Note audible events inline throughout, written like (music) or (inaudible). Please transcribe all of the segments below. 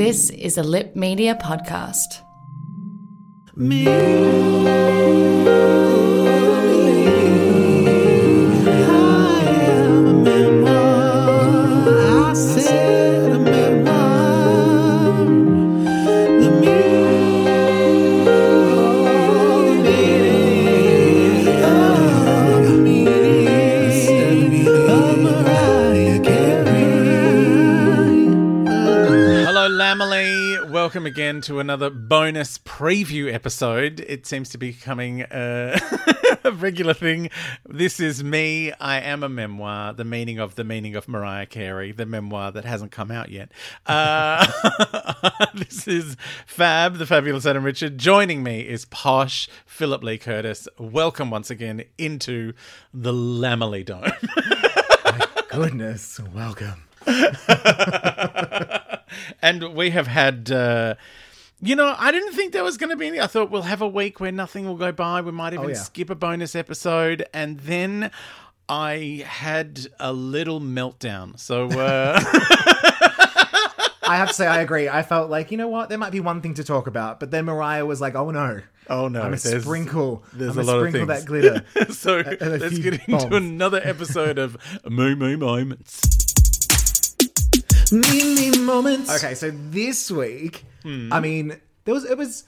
This is a Lip Media podcast. Hello, again to another bonus preview episode. It seems to be becoming uh, (laughs) a regular thing. This is me. I am a memoir, the meaning of the meaning of Mariah Carey, the memoir that hasn't come out yet. Uh, (laughs) this is Fab, the fabulous Adam Richard. Joining me is Posh Philip Lee Curtis. Welcome once again into the Lambily Dome. (laughs) My Goodness, welcome. And we have had uh you know, I didn't think there was going to be any. I thought we'll have a week where nothing will go by. We might even yeah. skip a bonus episode. And then I had a little meltdown. So, uh, (laughs) I have to say, I agree. I felt like, you know what, there might be one thing to talk about, but then Mariah was like, oh no. oh no, I'm a there's- sprinkle. There's I'm a lot sprinkle of things. that glitter. (laughs) so and a let's get into bombs. another episode of Moo Moo Moments. Mini moments. Okay, so this week, Hmm. I mean, there was it was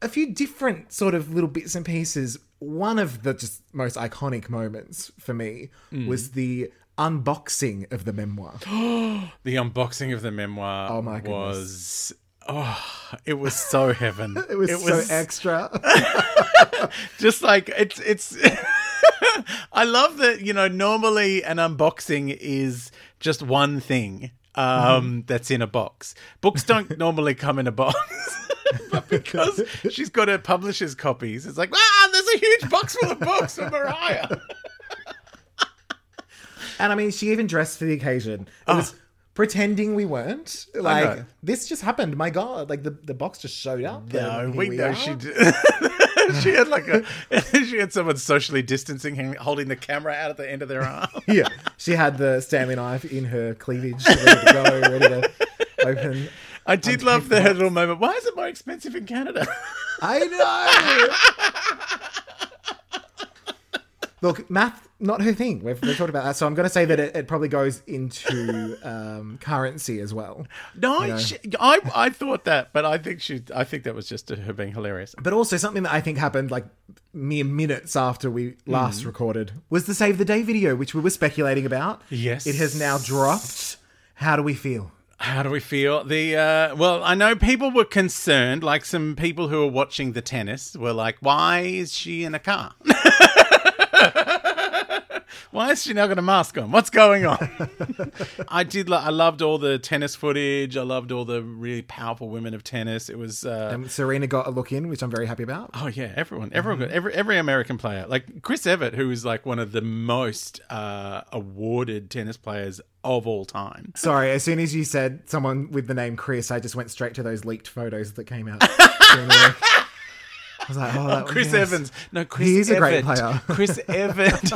a few different sort of little bits and pieces. One of the just most iconic moments for me Hmm. was the unboxing of the memoir. (gasps) (gasps) The unboxing of the memoir Oh, my goodness. was. Oh, it was so heaven. (laughs) It was it so extra. (laughs) just like it's it's (laughs) I love that, you know, normally an unboxing is just one thing um that's in a box. Books don't (laughs) normally come in a box. (laughs) but because (laughs) she's got her publisher's copies, it's like, ah, there's a huge box full of books for Mariah. And I mean, she even dressed for the occasion. It was pretending we weren't. Like this just happened. My God! Like the, the box just showed up. No, and we know are. she did. (laughs) she had like a (laughs) she had someone socially distancing holding the camera out at the end of their arm. (laughs) Yeah, she had the Stanley knife in her cleavage, ready to go, ready to open. I did love the little moment. Why is it more expensive in Canada? I know. Look, math not her thing. We've, we've talked about that, so I'm going to say that it, it probably goes into um, currency as well. No, she, I I thought that, but I think she I think that was just her being hilarious. But also something that I think happened like mere minutes after we last recorded was the Save the Day video, which we were speculating about. Yes. It has now dropped. How do we feel? How do we feel? The uh, well, I know people were concerned. Like some people who were watching the tennis were like, "Why is she in a car? (laughs) Why is she now got a mask on? What's going on?" (laughs) I did. Lo- I loved all the tennis footage. I loved all the really powerful women of tennis. It was. Uh, And Serena got a look in, which I'm very happy about. Oh yeah, everyone, everyone, got, every every American player, like Chris Evert, who is like one of the most uh, awarded tennis players of all time. Sorry, as soon as you said someone with the name Chris, I just went straight to those leaked photos that came out. (laughs) during the week. I was like, oh, that (laughs) Chris yes. Evans, no, Chris. He is a great player. (laughs) Chris Evans.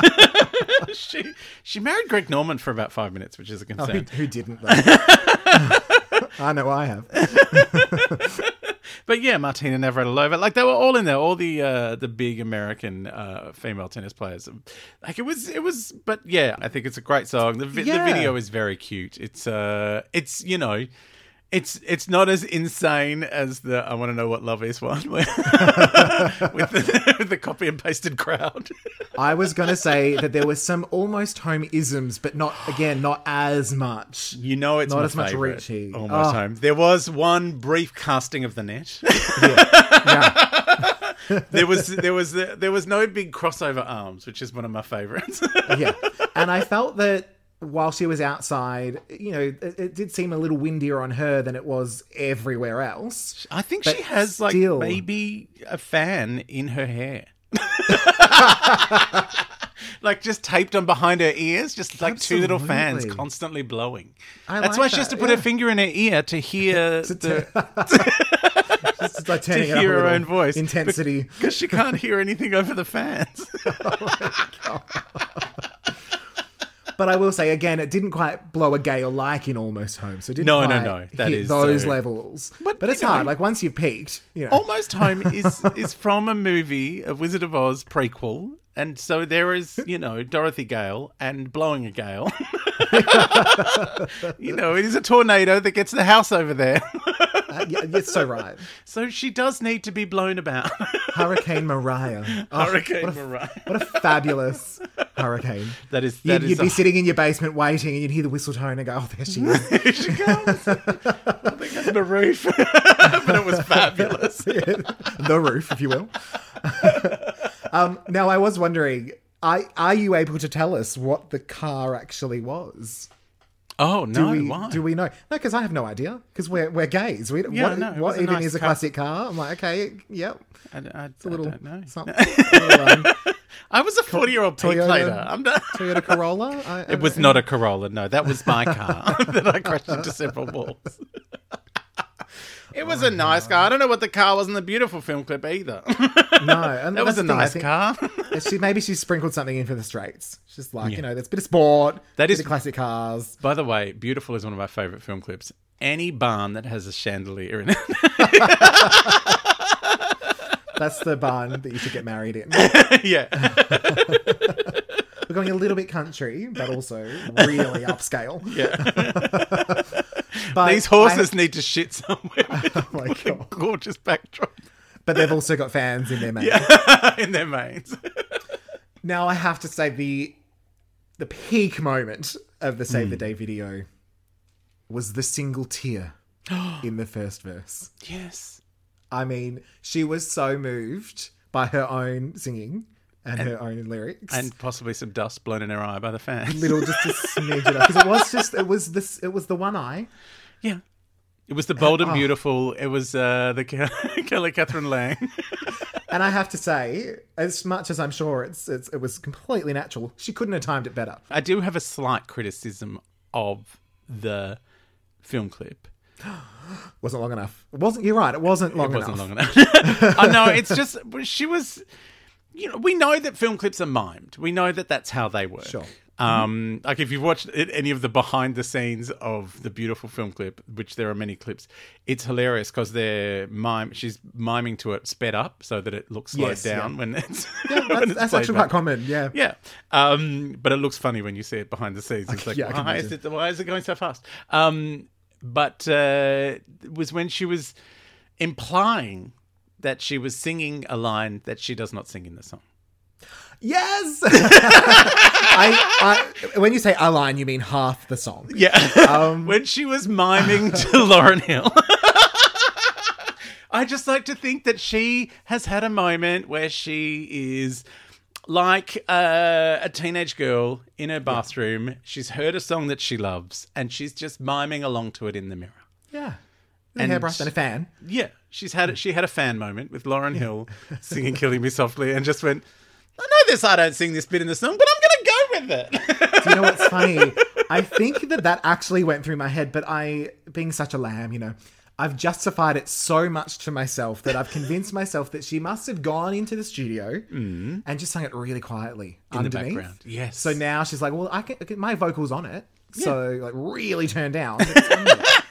(laughs) she she married Greg Norman for about five minutes, which is a Who, concern. who didn't? Though? I know I have. But yeah, Martina Navratilova, like they were all in there, all the uh, the big American uh, female tennis players. Like it was, it was. But yeah, I think it's a great song. The, vi- Yeah. the video is very cute. It's uh, it's you know. It's it's not as insane as the I want to know what love is one (laughs) where, with, the, with the copy and pasted crowd. I was going to say that there was some almost home isms, but not again, not as much. You know it's Not as much. Richie. Almost Oh. home. There was one brief casting of the net. (laughs) Yeah, (laughs) there was there was there was no big crossover arms, which is one of my favorites. yeah. And I felt that while she was outside, you know, it, it did seem a little windier on her than it was everywhere else. I think she has like still. maybe a fan in her hair. (laughs) like just taped on behind her ears, just like two little fans constantly blowing. I That's like why she has to put yeah. her finger in her ear to hear (laughs) the, It's (laughs) like it hear her own voice. Intensity. because she can't hear anything over the fans. Oh but I will say again, it didn't quite blow a gale like in Almost Home. So it didn't No, no, no. That hit is, those uh, levels. but, But, it's know- hard. Like once you've peaked, you know. Almost Home (laughs) is is from a movie, a Wizard of Oz prequel, and so there is, you know, Dorothy Gale and blowing a gale. (laughs) you know, it is a tornado that gets the house over there. (laughs) Uh, yeah, you're so right. so she does need to be blown about. (laughs) Hurricane Mariah. Oh, Hurricane what a, Mariah. What a fabulous hurricane. That is You'd, that is you'd be sitting in your basement waiting, and you'd hear the whistle tone and go, "Oh, there she is." (laughs) Here she comes. I think that's the roof, (laughs) but it was fabulous. the roof, if you will. um, now, I was wondering, I, are you able to tell us what the car actually was? Oh Do no! we why? do we know? No, because I have no idea. Because we're we're gays. We Yeah, what, no, what even nice is a classic car? I'm like, okay, yep, I, I, I a little, don't know. something. (laughs) little, um, I was a forty-year-old Toyota- later. I'm not. (laughs) Toyota Corolla. I, It was not a Corolla. No, that was my car (laughs) that I crashed into several walls. It oh was a nice car. I don't know what the car was in the beautiful film clip either. (laughs) no, and that was a thing, nice think- car. (laughs) She maybe she sprinkled something in for the straights. She's like, you know, there's a bit of sport. That is- classic cars. By the way, beautiful is one of my favorite film clips. Any barn that has a chandelier in it. (laughs) That's the barn that you should get married in. yeah. We're going a little bit country, but also really upscale. Yeah. But These horses need to shit somewhere (laughs) Oh my God. gorgeous backdrop but they've also got fans in their main. (laughs) in their mains. Now I have to say the the peak moment of the Save Hmm. the Day video was the single tear (gasps) in the first verse. yes. I mean, she was so moved by her own singing and, her own lyrics. And possibly some dust blown in her eye by the fans. little just a smidge of because it was just it was this it was the one eye Yeah. It was the bold Oh. and beautiful. It was uh, the (laughs) Kelly Catherine Lang. (laughs) and i have to say as much as i'm sure it's, it's it was completely natural she couldn't have timed it better I do have a slight criticism of the film clip. (gasps) wasn't long enough it wasn't you're right it wasn't long enough. It wasn't enough long enough. (laughs) I know. It's just she was. You know, we know that film clips are mimed. We know that that's how they work. Sure. Um, like if you've watched any of the behind the scenes of the beautiful film clip, which there are many clips, it's hilarious because they're mime. She's miming to it sped up so that it looks slowed Yes, down yeah. when it's (laughs) yeah, (laughs) when that's, it's that's actually back. quite common yeah Yeah, um, but it looks funny when you see it behind the scenes. It's like, yeah, why is it? Why is it going so fast? Um, but uh, it was when she was implying that she was singing a line that she does not sing in the song. yes (laughs) I, I when you say a line you mean half the song Yeah, Um, when she was miming to (laughs) Lauryn Hill. I just like to think that she has had a moment where she is like uh, a teenage girl in her bathroom. She's heard a song that she loves and she's just miming along to it in the mirror. yeah a And- hairbrush and a fan Yeah, she's had it. She had a fan moment with Lauryn Hill singing "Killing Me Softly" and just went, "I know this. I don't sing this bit in the song, but I'm gonna go with it." (laughs) Do you know what's funny? I think that that actually went through my head, but I, being such a lamb, you know, I've justified it so much to myself that I've convinced myself that she must have gone into the studio and just sung it really quietly Mm. In the background, yes. So now she's like, well, I can, my vocals on it. So like really turned down. (laughs)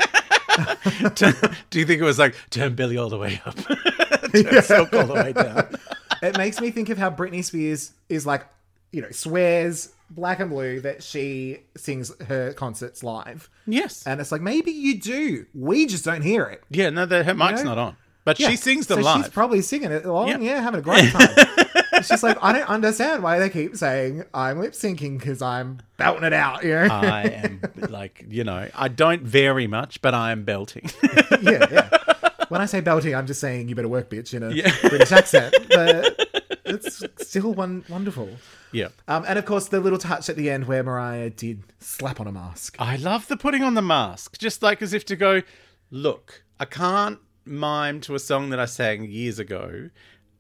It's on there. Do you think it was like turn Billy all the way up, (laughs) turn Silk all the way down? it makes me think of how Britney Spears is like, you know, swears black and blue that she sings her concerts live. Yes. And it's like, maybe you do. We just don't hear it. Yeah. No, the, her mic's know? not on, but Yeah. she sings them so live. She's probably singing it along, Yeah. yeah, having a great time. It's just like, I don't understand why they keep saying I'm lip syncing because I'm belting it out, you know? I am like, you know, I don't vary much, but I am belting. (laughs) yeah, yeah. When I say belting, I'm just saying you better work, bitch, in a Yeah. British accent. But it's still one wonderful. yeah. Um, and of course, the little touch at the end where Mariah did slap on a mask. I love the putting on the mask, just like as if to go, look, I can't mime to a song that I sang years ago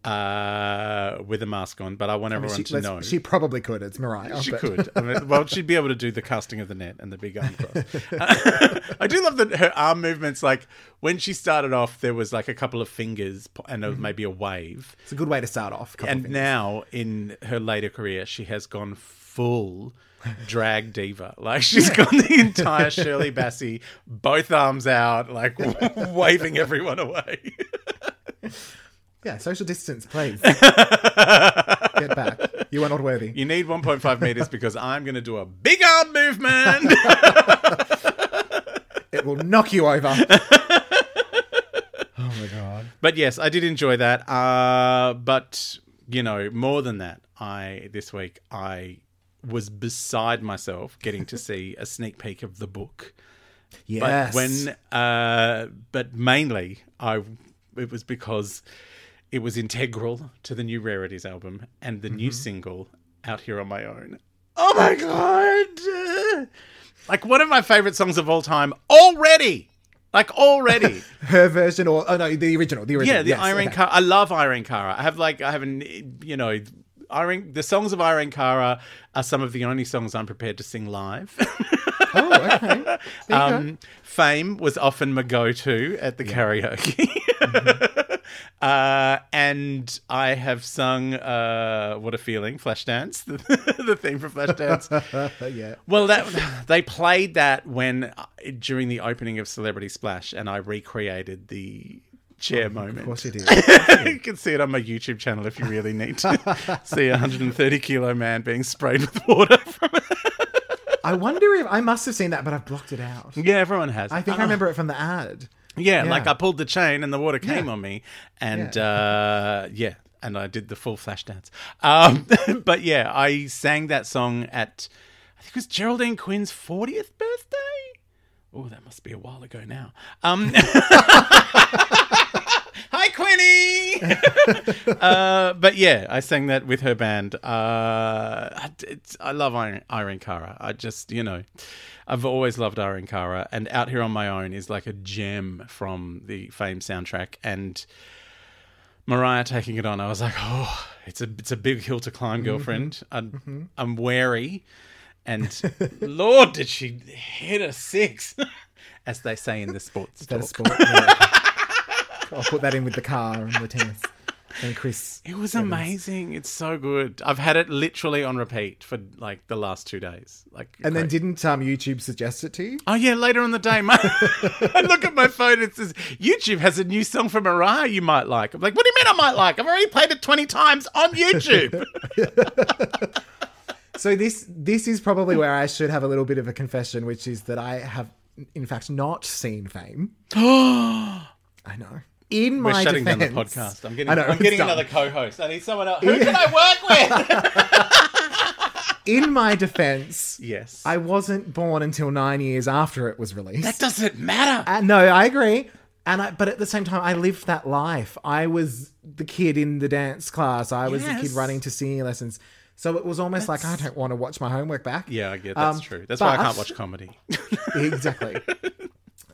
uh, with a mask on, but I want everyone She, to know. she probably could. It's Mariah. She but- could. I mean, well, she'd be able to do the casting of the net and the big arm cross. (laughs) (laughs) I do love that her arm movements. Like when she started off, there was like a couple of fingers and Mm-hmm. maybe a wave. It's a good way to start off. a couple of And now in her later career, she has gone full drag diva. (laughs) Like she's got the entire Shirley Bassey, both arms out, like (laughs) waving everyone away. Yeah, social distance, please. (laughs) Get back. You are not worthy. You need 1.5 meters because I'm going to do a big arm movement. It will knock you over. oh my god. but yes, I did enjoy that. Uh, but you know, more than that, I this week I was beside myself getting to see a sneak peek of the book. Yes. But when, uh, but mainly, I it was because it was integral to the new rarities album and the new single out here on my own. Oh my god! (laughs) Like one of my favorite songs of all time already. Like already. (laughs) her version or oh no, the original, the original. Yeah, the yes, Irene okay. Cara. I love Irene Cara. I have like I have an you know Irene. The songs of Irene Cara are some of the only songs I'm prepared to sing live. (laughs) Oh, okay. (laughs) There you go. um, Fame was often my go-to at the karaoke. (laughs) uh, and I have sung uh, "What a Feeling" Flashdance, the, the theme for Flashdance. yeah. Well, that they played that when uh, during the opening of Celebrity Splash, and I recreated the chair moment. (laughs) Of course you did. you can see it on my YouTube channel if you really need to (laughs) see a 130 kilo man being sprayed with water. From I wonder if I must have seen that, but I've blocked it out. yeah, everyone has. I think I remember it from the ad. Yeah, Yeah. like I pulled the chain and the water came Yeah. on me, and uh, yeah, and I did the full flash dance. Um, (laughs) but yeah, I sang that song at I think it was Geraldine Quinn's 40th birthday. Oh, that must be a while ago now. Um. (laughs) uh, but yeah, I sang that with her band. Uh, I love Irene, Irene Cara. I just, you know, I've always loved Irene Cara, and Out Here on My Own is like a gem from the Fame soundtrack. And Mariah taking it on, I was like, oh, it's a it's a big hill to climb, girlfriend. I'm, I'm wary, and (laughs) Lord, did she hit a six, (laughs) as they say in the sports That talk. sport. yeah. I'll put that in with the car and the tennis. And Chris. It was amazing. It's so good. I've had it literally on repeat for like the last two days. Like, And then didn't um, YouTube suggest it to you? oh yeah, later on the day, my, (laughs) I look at my phone. It says YouTube has a new song from Mariah you might like. I'm like, what do you mean I might like? I've already played it twenty times on YouTube. (laughs) (laughs) So this this is probably where I should have a little bit of a confession, which is that I have in fact not seen Fame. (gasps) I know. In We're my shutting defense, down the podcast. I'm getting, know, I'm getting done. another co-host. I need someone else. Who can I work with? In my defense, yes, I wasn't born until nine years after it was released. that doesn't matter. Uh, no, I agree. And I, but at the same time, I lived that life. I was the kid in the dance class. I was the kid running to singing lessons. So it was almost like I don't want to watch my homework back. yeah, I get that's Um, true. That's why I can't watch comedy. (laughs) exactly. (laughs)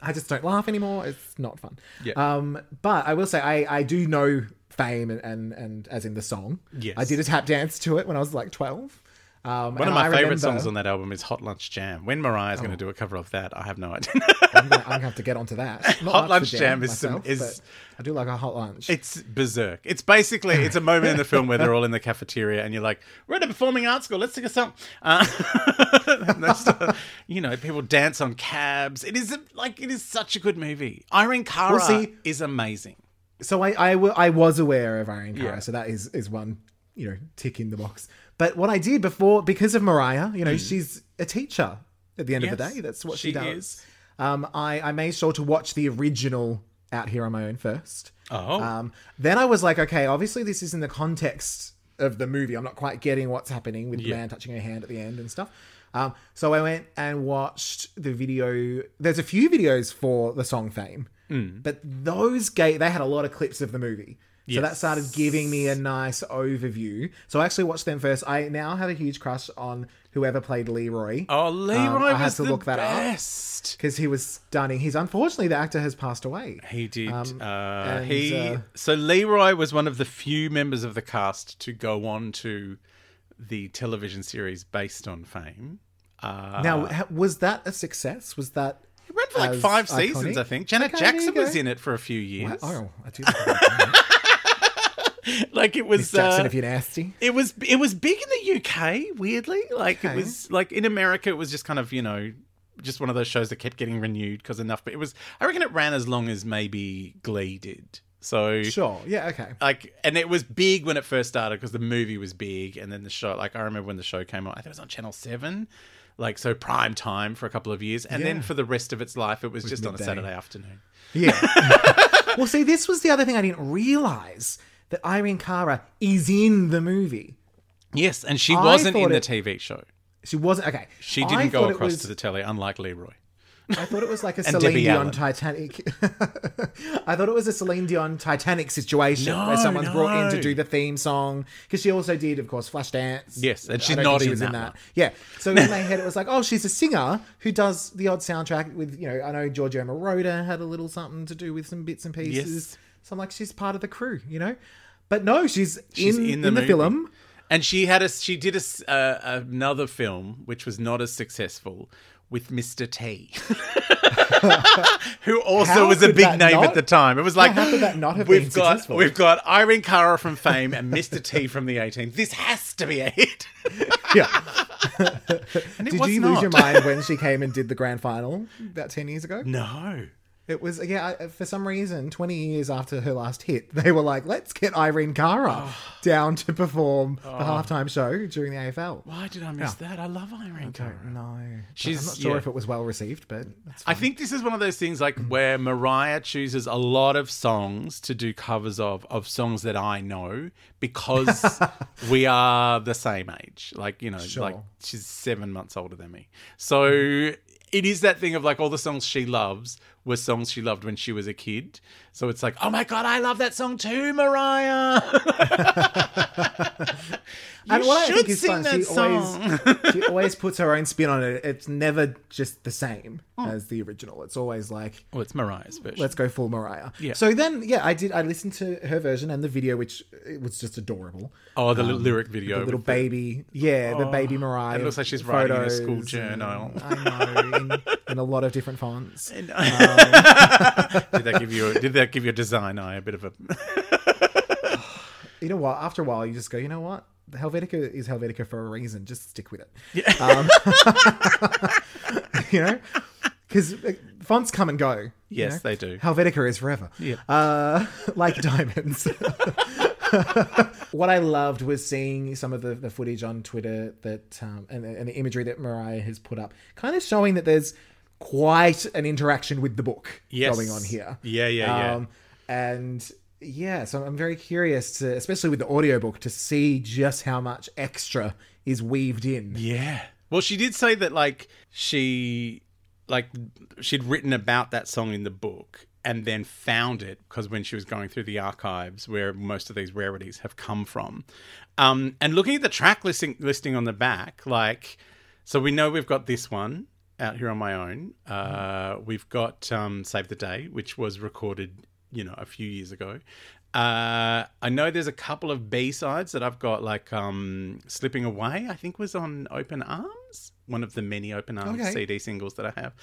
I just don't laugh anymore. It's not fun. Yeah. Um, but I will say I, I do know fame and, and and as in the song. Yes. I did a tap dance to it when I was like twelve. Um, One of my favorite songs on that album is Hot Lunch Jam. When Mariah's Oh. going to do a cover of that, I have no idea. I'm gonna, have to get onto that. (laughs) Not Hot Lunch for Jam is some- is- I do like a hot lunch. It's berserk. It's basically it's a moment in the film where they're all in the cafeteria and you're like, "We're at a performing arts school. Let's sing a song." Uh, (laughs) you know, people dance on cabs. It is a, like it is such a good movie. Irene Cara Well, see- is amazing. So I, I, I was aware of Irene Cara, Yeah. so that is, is one, you know, tick in the box. But what I did before, because of Mariah, you know, she's a teacher at the end of the. Day. That's what she, she does. Um, I, I made sure to watch the original Out Here on My Own first. Oh, Um, then I was like, okay, obviously this is in the context of the movie. I'm not quite getting what's happening with the man touching her hand at the end and stuff. Um, so I went and watched the video. There's a few videos for the song Fame, but those gave they had a lot of clips of the movie. So that started giving me a nice overview. So I actually watched them first. I now have a huge crush on whoever played Leroy. oh, Leroy Um, I had to look that up. because he was stunning. He's unfortunately the actor has passed away. He did. uh, Um, and, he uh, so Leroy was one of the few members of the cast to go on to the television series based on Fame. Uh, Now, was that a success? Was that It ran for like five iconic? seasons, I think. Janet Okay, Jackson was in it for a few years. Oh, I do. (laughs) like it was. Miss Jackson, uh, if you're nasty. It was it was big in the UK, weirdly. Like it was like in America, it was just kind of you know just one of those shows that kept getting renewed because enough. But it was I reckon it ran as long as maybe Glee did. So Sure. Yeah. Okay. like, and it was big when it first started because the movie was big, and then the show. Like I remember when the show came on, I think it was on Channel Seven. Like so, prime time for a couple of years, and then for the rest of its life, it was just on a. Saturday afternoon. Yeah. (laughs) well, see, this was the other thing I didn't realize that Irene Cara is in the movie. Yes, and she I wasn't in the it- TV show. She wasn't okay. She didn't go across was- to the telly, unlike Leroy. I thought it was like a (laughs) Celine Debbie Dion Allen. Titanic. (laughs) I thought it was a Celine Dion Titanic situation No, where someone's brought in to do the theme song because she also did, of course, Flashdance. Yes, and she's not she in was that one. Yeah, so in (laughs) my head it was like, oh, she's a singer who does the odd soundtrack with, you know, I know Giorgio Moroder had a little something to do with some bits and pieces. Yes. So I'm like, she's part of the crew, you know. But no, she's, She's in, in in the the, film. And she had a she did a uh, another film which was not as successful with Mr. T, (laughs) who also How was a big name not- at the time. It was like how could that not have we've been got successful? we've got Irene Cara from Fame and Mr. T from the A-Team. This has to be a hit. (laughs) Yeah. And it Did you not. lose your mind when she came and did the grand final about 10 years ago? No. It was yeah. For some reason, twenty years after her last hit, (laughs) they were like, "Let's get Irene Cara Oh. down to perform the oh. halftime show during the AFL." Why did I miss that? I love Irene Cara. No, She's- I'm not sure yeah. if it was well received, but that's I think this is one of those things like where Mariah chooses a lot of songs to do covers of of songs that I know because (laughs) we are the same age. Like, you know, Sure. like she's 7 months older than me. So mm-hmm. it is that thing of like all the songs she loves were songs she loved when she was a kid. So it's like, "Oh my god, I love that song too, Mariah." (laughs) and what I think is fun, she song. always she always puts her own spin on it. It's never just the same Oh. as the original. It's always like well, it's Mariah's version. let's go full Mariah. Yeah. So then, yeah, I did. I listened to her version and the video, which it was just adorable. oh, the li- um, lyric video. The little with the- baby, yeah, the oh, baby Mariah. it looks like she's writing a school and- journal. I know, in, in a lot of different fonts. (laughs) Um, (laughs) did that give you? A, did that give your design eye a bit of a? (sighs) You know what? After a while, you just go, you know what? Helvetica is Helvetica for a reason. Just stick with it. (laughs) Um, (laughs) you know, because fonts come and go. Yes, know? they do. Helvetica is forever. Yeah. Uh, like diamonds. what I loved was seeing some of the, the footage on Twitter that um, and, and the imagery that Mariah has put up, kind of showing that there's quite an interaction with the book Yes. going on here. Yeah, yeah, yeah. Um, and yeah, so I'm very curious to, especially with the audiobook, to see just how much extra is weaved in. Yeah. Well, she did say that like she like she'd written about that song in the book and then found it because when she was going through the archives where most of these rarities have come from. Um, and looking at the track listing listing on the back, like so we know we've got this one out here on my own. Uh, we've got um, Save the Day, which was recorded, you know, a few years ago. Uh, I know there's a couple of B sides that I've got, like um, "Slipping Away." I think was on Open Arms, one of the many Open Arms Okay. CD singles that I have.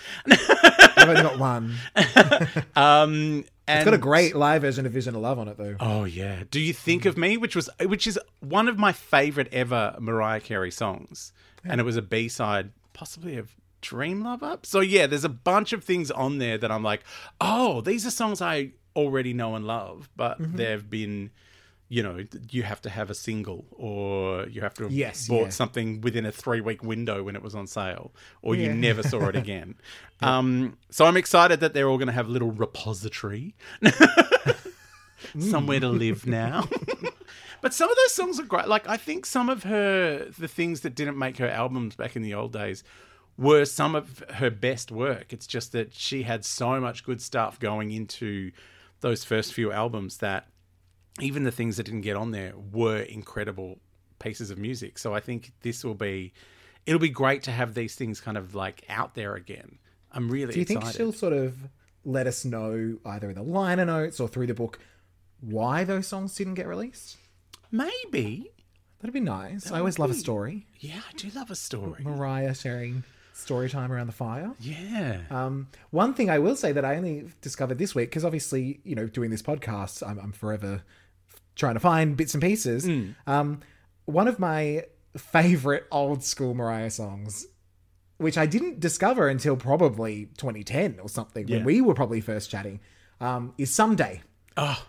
I've only got one. (laughs) Um, and It's got a great live version of Vision of Love on it, though. Oh yeah. Do you think of me, which was which is one of my favorite ever Mariah Carey songs, and it was a B side, possibly of Dream Love up. So yeah, there's a bunch of things on there that I'm like, oh, these are songs I already know and love, but Mm-hmm. they've been. You know, you have to have a single, or you have to have Yes, bought yeah. something within a three week window when it was on sale, or you never saw it (laughs) again. um, so I'm excited that they're all going to have a little repository somewhere to live now. (laughs) but some of those songs are great. Like I think some of her the things that didn't make her albums back in the old days were some of her best work. It's just that she had so much good stuff going into those first few albums that even the things that didn't get on there were incredible pieces of music. So I think this will be it'll be great to have these things kind of like out there again. I'm really Do you think she'll sort of let us know either in the liner notes or through the book why those songs didn't get released? Maybe. That'd be nice. I always love a story. Yeah, I do love a story. Mariah sharing story time around the fire. Yeah. Um, one thing I will say that I only discovered this week, because obviously, you know, doing this podcast, I'm, I'm forever trying to find bits and pieces. Hmm. Um, one of my favorite old school Mariah songs, which I didn't discover until probably 2010 or something, when we were probably first chatting, um, is Someday. Oh,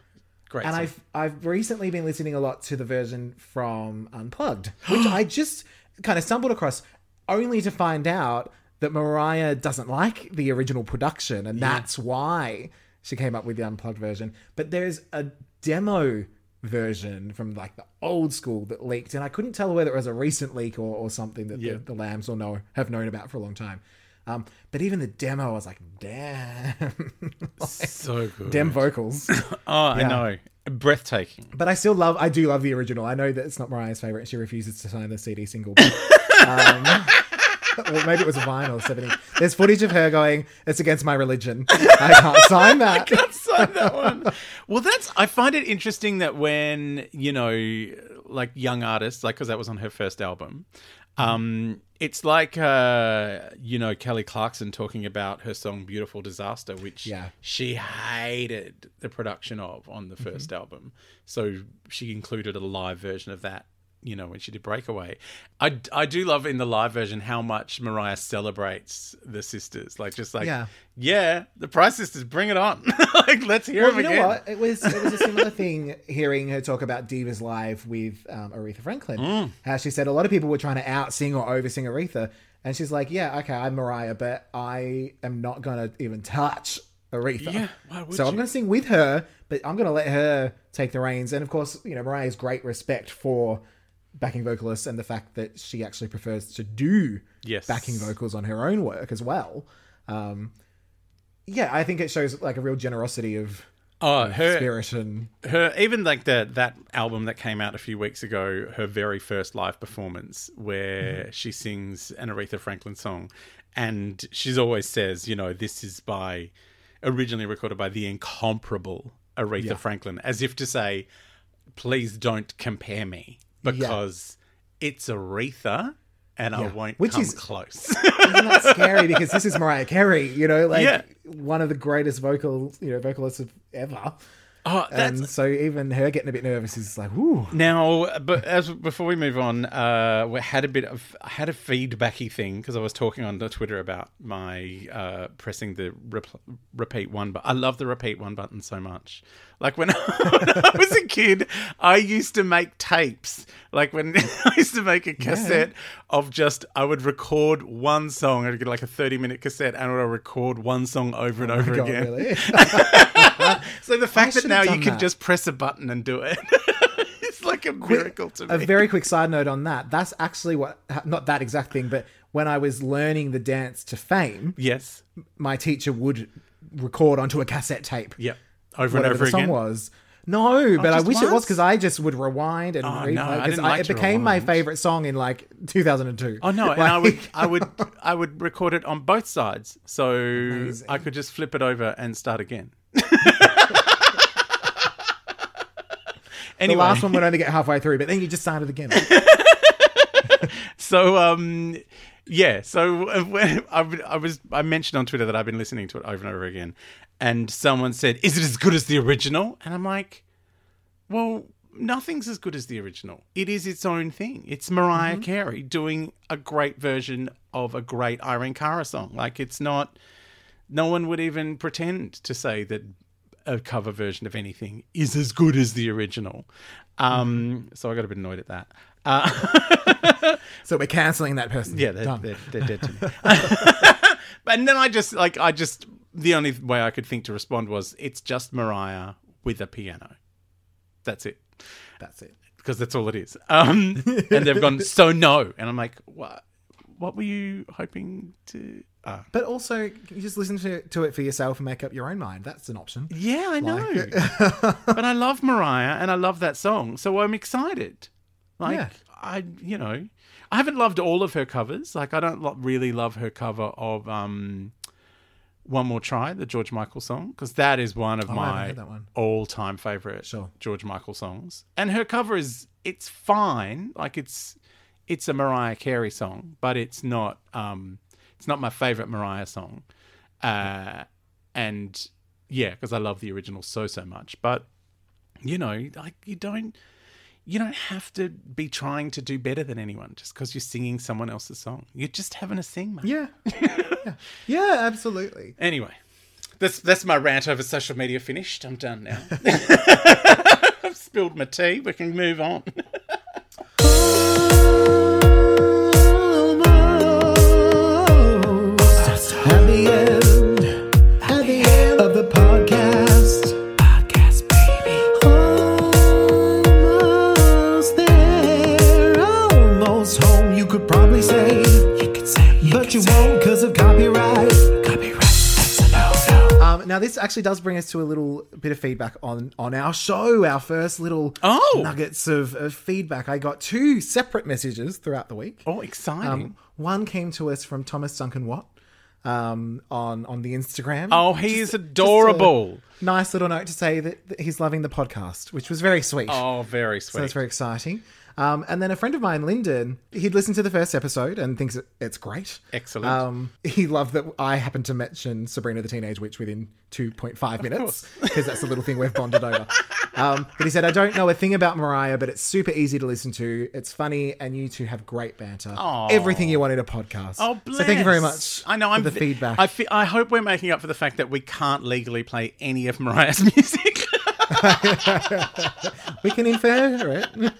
great. And song. I've I've recently been listening a lot to the version from Unplugged, which (gasps) I just kind of stumbled across, only to find out that Mariah doesn't like the original production, and that's why she came up with the Unplugged version. But there's a demo version from like the old school that leaked, and I couldn't tell whether it was a recent leak or, or something that Yeah. the, the Lambs will know have known about for a long time. Um, but even the demo, I was like, damn, (laughs) so good. damn vocals. (laughs) oh, I Yeah. know. Breathtaking. But I still love, I do love the original. I know that it's not Mariah's favorite. She refuses to sign the CD single. But, (laughs) um, (laughs) well, maybe it was a vinyl. 70. There's footage of her going, "It's against my religion. I can't sign (laughs) that." I can't sign that one. (laughs) Well, that's. I find it interesting that when you know, like young artists, like because that was on her first album. Um, it's like uh, you know Kelly Clarkson talking about her song "Beautiful Disaster," which Yeah. she hated the production of on the 1st album, so she included a live version of that. You know when she did Breakaway, I, I do love in the live version how much Mariah celebrates the sisters, like just like Yeah. yeah, the Price Sisters, bring it on. (laughs) like, let's hear Well, them you know again. what? It was it was a similar thing hearing her talk about Divas Live with um, Aretha Franklin. Mm. How she said a lot of people were trying to out sing or over sing Aretha, and she's like, "Yeah, okay, I'm Mariah, but I am not gonna even touch Aretha. Yeah, why would so I'm gonna sing with her, but I'm gonna let her take the reins. And of course, you know, Mariah's great respect for backing vocalists and the fact that she actually prefers to do Yes. backing vocals on her own work as well. Um, yeah, I think it shows like a real generosity of Oh, her, spirit and her, even like the that album that came out a few weeks ago, her very first live performance, where Mm-hmm. she sings an Aretha Franklin song, and she's always says, you know, this is by originally recorded by the incomparable Aretha Franklin, as if to say, please don't compare me because it's Aretha. And I won't Which come is- close. (laughs) isn't that scary because this is Mariah Carey, you know, like Yeah. one of the greatest vocal, you know, vocalists of ever. Oh, that's And so even her getting a bit nervous is like, ooh. Now, but as before we move on, uh, we had a bit of I had a feedbacky thing because I was talking on the Twitter about my uh, pressing the rep- repeat one, but I love the repeat one button so much. Like when, (laughs) when I was a kid, I used to make tapes. Like when (laughs) I used to make a cassette of just I would record one song. I'd get like a thirty minute cassette, and I would record one song over and over Oh God, again. really? (laughs) (laughs) So the fact that now you done can that. just press a button and do it, (laughs) it's like a miracle to me. a very quick side note on that. That's actually what, not that exact thing, but when I was learning the dance to fame, yes. my teacher would record onto a cassette tape Yep. Over and over the song was. No, but oh, I wish it was because I just would rewind and Oh, replay no, I because didn't like it became my favorite song in like 2002. Oh no, (laughs) and I would I would I would record it on both sides. So I could just flip it over and start again. (laughs) the anyway, last one would only get halfway through, but then you just started again. (laughs) so um yeah, so uh, (laughs) I, I was I mentioned on Twitter that I've been listening to it over and over again, and someone said, "Is it as good as the original?" And I'm like, "Well, nothing's as good as the original. It is its own thing. It's Mariah Carey doing a great version of a great Irene Cara song. Like it's not. No one would even pretend to say that a cover version of anything is as good as the original. Um, so I got a bit annoyed at that. Uh, (laughs) so we're cancelling that person. yeah, they're, Done. they're, they're dead to me. (laughs) but then I just like I just the only way I could think to respond was it's just Mariah with a piano. That's it That's it. because that's all it is. Um, and they've gone (laughs) so no, and I'm like, what? What were you hoping to? Uh, But also, you just listen to, to it for yourself and make up your own mind. That's an option. yeah, I know, Like- (laughs) but I love Mariah and I love that song, so I'm excited. Like Yeah. I, you know, I haven't loved all of her covers. Like I don't lo- really love her cover of um, "One More Try," the George Michael song, because that is one of Oh, I haven't my heard that one. all-time favorite Sure. George Michael songs. And her cover is it's fine, like it's it's a Mariah Carey song, but it's not um, it's not my favorite Mariah song. Uh, and yeah, because I love the original so so much, but You know, like you don't you don't have to be trying to do better than anyone just because you're singing someone else's song. You're just having a sing, mate. Yeah. (laughs) yeah. Yeah, absolutely. Anyway, that's that's my rant over social media finished. I'm done now. (laughs) (laughs) I've spilled my tea. We can move on. Say, but you won't because of copyright. Copyright, that's a no no. Um, now this actually does bring us to a little bit of feedback on on our show. Our first little Oh. nuggets of, of feedback. I got two separate messages throughout the week. Oh, exciting. Um, one came to us from Thomas Duncan Watt um, on on the Instagram. oh, he is adorable. nice little note to say that, that he's loving the podcast, which was very sweet. Oh, very so sweet. that's very exciting. Um, and then a friend of mine, Lyndon, he'd listened to the first episode and thinks it's great. Excellent. Um, he loved that I happened to mention Sabrina the Teenage Witch within 2.5 minutes because that's the little thing we've bonded over. Um, but he said, I don't know a thing about Mariah, but it's super easy to listen to. It's funny, and you two have great banter. Everything you want in a podcast. Oh, bless. So thank you very much. I know. for I'm the feedback. I, fe- I hope we're making up for the fact that we can't legally play any of Mariah's (laughs) music. (laughs) we can infer it.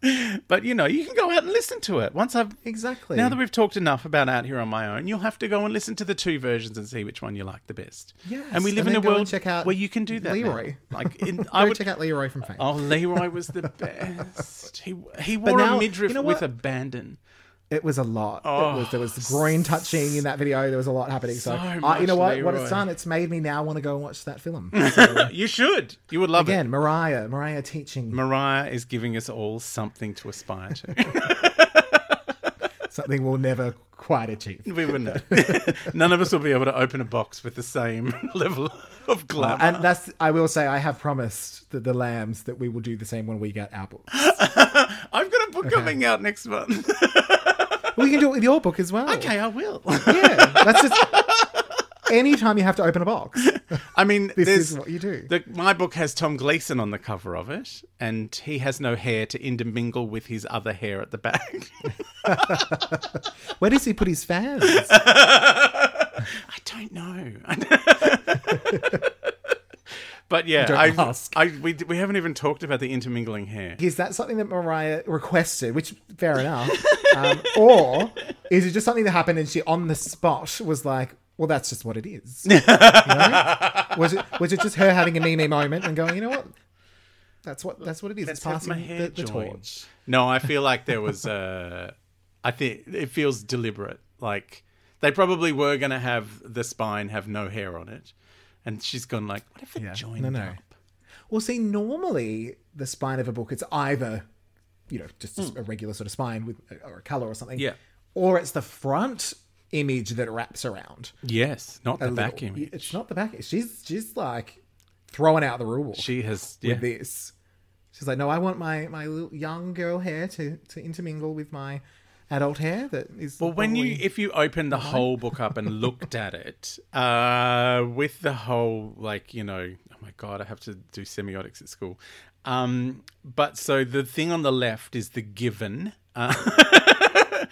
(laughs) but you know, you can go out and listen to it. Once I've Exactly. now that we've talked enough about out here on my own, you'll have to go and listen to the two versions and see which one you like the best. Yes, and we live and in a then go and world where you can do that. now. Leroy. Like in, (laughs) I would. check out Leroy from Fame. Oh, Leroy was the best. He he wore now, a midriff you know with abandon. It was a lot. Oh, it was, there was groin touching in that video. There was a lot happening. So, So uh, you know what? What it's done, it's made me now want to go and watch that film. (laughs) So, You should. You would love it. again, Mariah, Mariah teaching Mariah is giving us all something to aspire to. (laughs) something we'll never quite achieve. we wouldn't. (laughs) None of us will be able to open a box with the same level of glamour. And that's, I will say, I have promised the, the lambs that we will do the same when we get our books. I've got a book coming out next month. We can do it with your book as well. okay, I will. Yeah. That's just anytime you have to open a box, I mean, this there's is what you do. the, my book has Tom Gleeson on the cover of it, and he has no hair to intermingle with his other hair at the back. (laughs) Where does he put his fans? (laughs) I don't know. (laughs) but yeah, Don't I, ask. I we, we haven't even talked about the intermingling hair. Is that something that Mariah requested? Which fair enough. Um, (laughs) or is it just something that happened and she on the spot was like, "Well, that's just what it is." (laughs) You know? Was it was it just her having a Mimi moment and going, "You know what? That's what that's what it is. Let's it's passing my hair the, the torch." No, I feel like there was. Uh, I think it feels deliberate. Like they probably were going to have the spine have no hair on it, and she's gone like, "What if it joined No, no. up?" Well, see, normally the spine of a book it's either, you know, just hmm. a regular sort of spine with uh, or a color or something. Yeah. Or it's the front image that wraps around. Yes, not the a back image. It's not the back. She's she's like throwing out the rules. She has. with Yeah. this. She's like, no, I want my my little young girl hair to to intermingle with my adult hair. That is Well, when you if you open the whole book up and looked at it, uh, with the whole like you know, oh my god, I have to do semiotics at school. Um, but so the thing on the left is the given. Uh,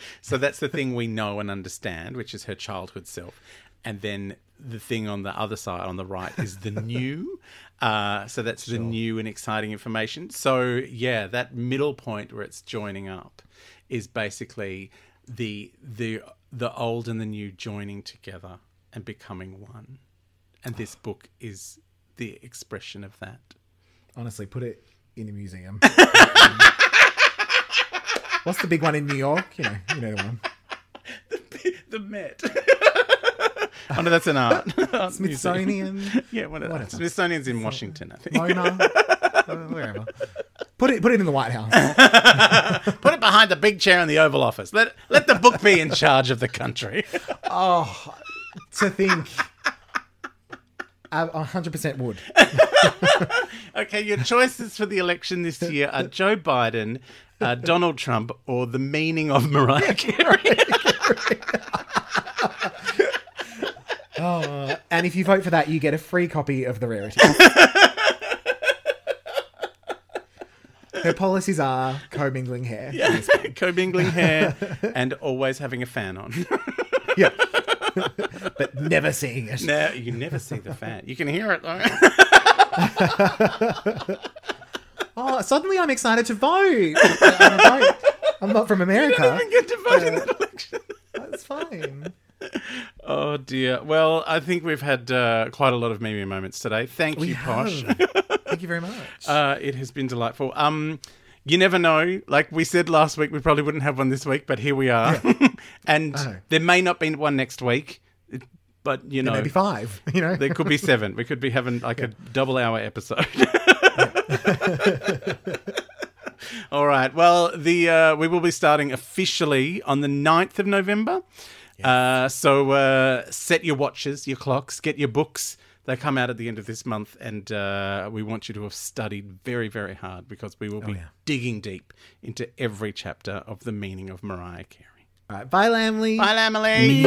(laughs) so that's the thing we know and understand, which is her childhood self, and then the thing on the other side, on the right, is the (laughs) new. Uh, so that's the new and exciting information. So yeah, that middle point where it's joining up is basically the the the old and the new joining together and becoming one. And this book is the expression of that. honestly put it in a museum. What's the big one in New York? You know, you know the one. (laughs) the Met. (laughs) oh no, that's an art. (laughs) art museum. Smithsonian, Yeah, what Whatever. Smithsonian's in Washington, I think. MoMA, uh, wherever. Put it put it in the White House. (laughs) Put it behind the big chair in the Oval Office. Let let the book be in charge of the country. (laughs) Oh, to think. Hundred percent would. (laughs) Okay, your choices for the election this year are Joe Biden, uh, Donald Trump, or the meaning of Mariah Carey. oh, And if you vote for that, you get a free copy of the rarity. Her policies are commingling hair. Yeah, (laughs) commingling hair (laughs) and always having a fan on. Yeah. (laughs) but never seeing it. now you never see the fan. You can hear it though. Oh, suddenly I'm excited to vote. I don't- I'm not from America. Don't get to vote in that election. That's fine. Oh dear. Well, I think we've had uh, quite a lot of meme moments today. Thank We you, Posh. Thank you very much. Uh, it has been delightful. Um, you never know. Like we said last week, we probably wouldn't have one this week, but here we are. (laughs) and Oh. there may not be one next week, but you know, Maybe five. (laughs) You know. there could be seven. We could be having (laughs) like a double hour episode. All right. Well, the uh, we will be starting officially on the 9th of November. Uh, so uh, set your watches, your clocks, get your books. They come out at the end of this month, and uh, we want you to have studied very, very hard because we will be yeah. digging deep into every chapter of the meaning of Mariah Carey. All right. Bye, Lambily. Bye, Emily.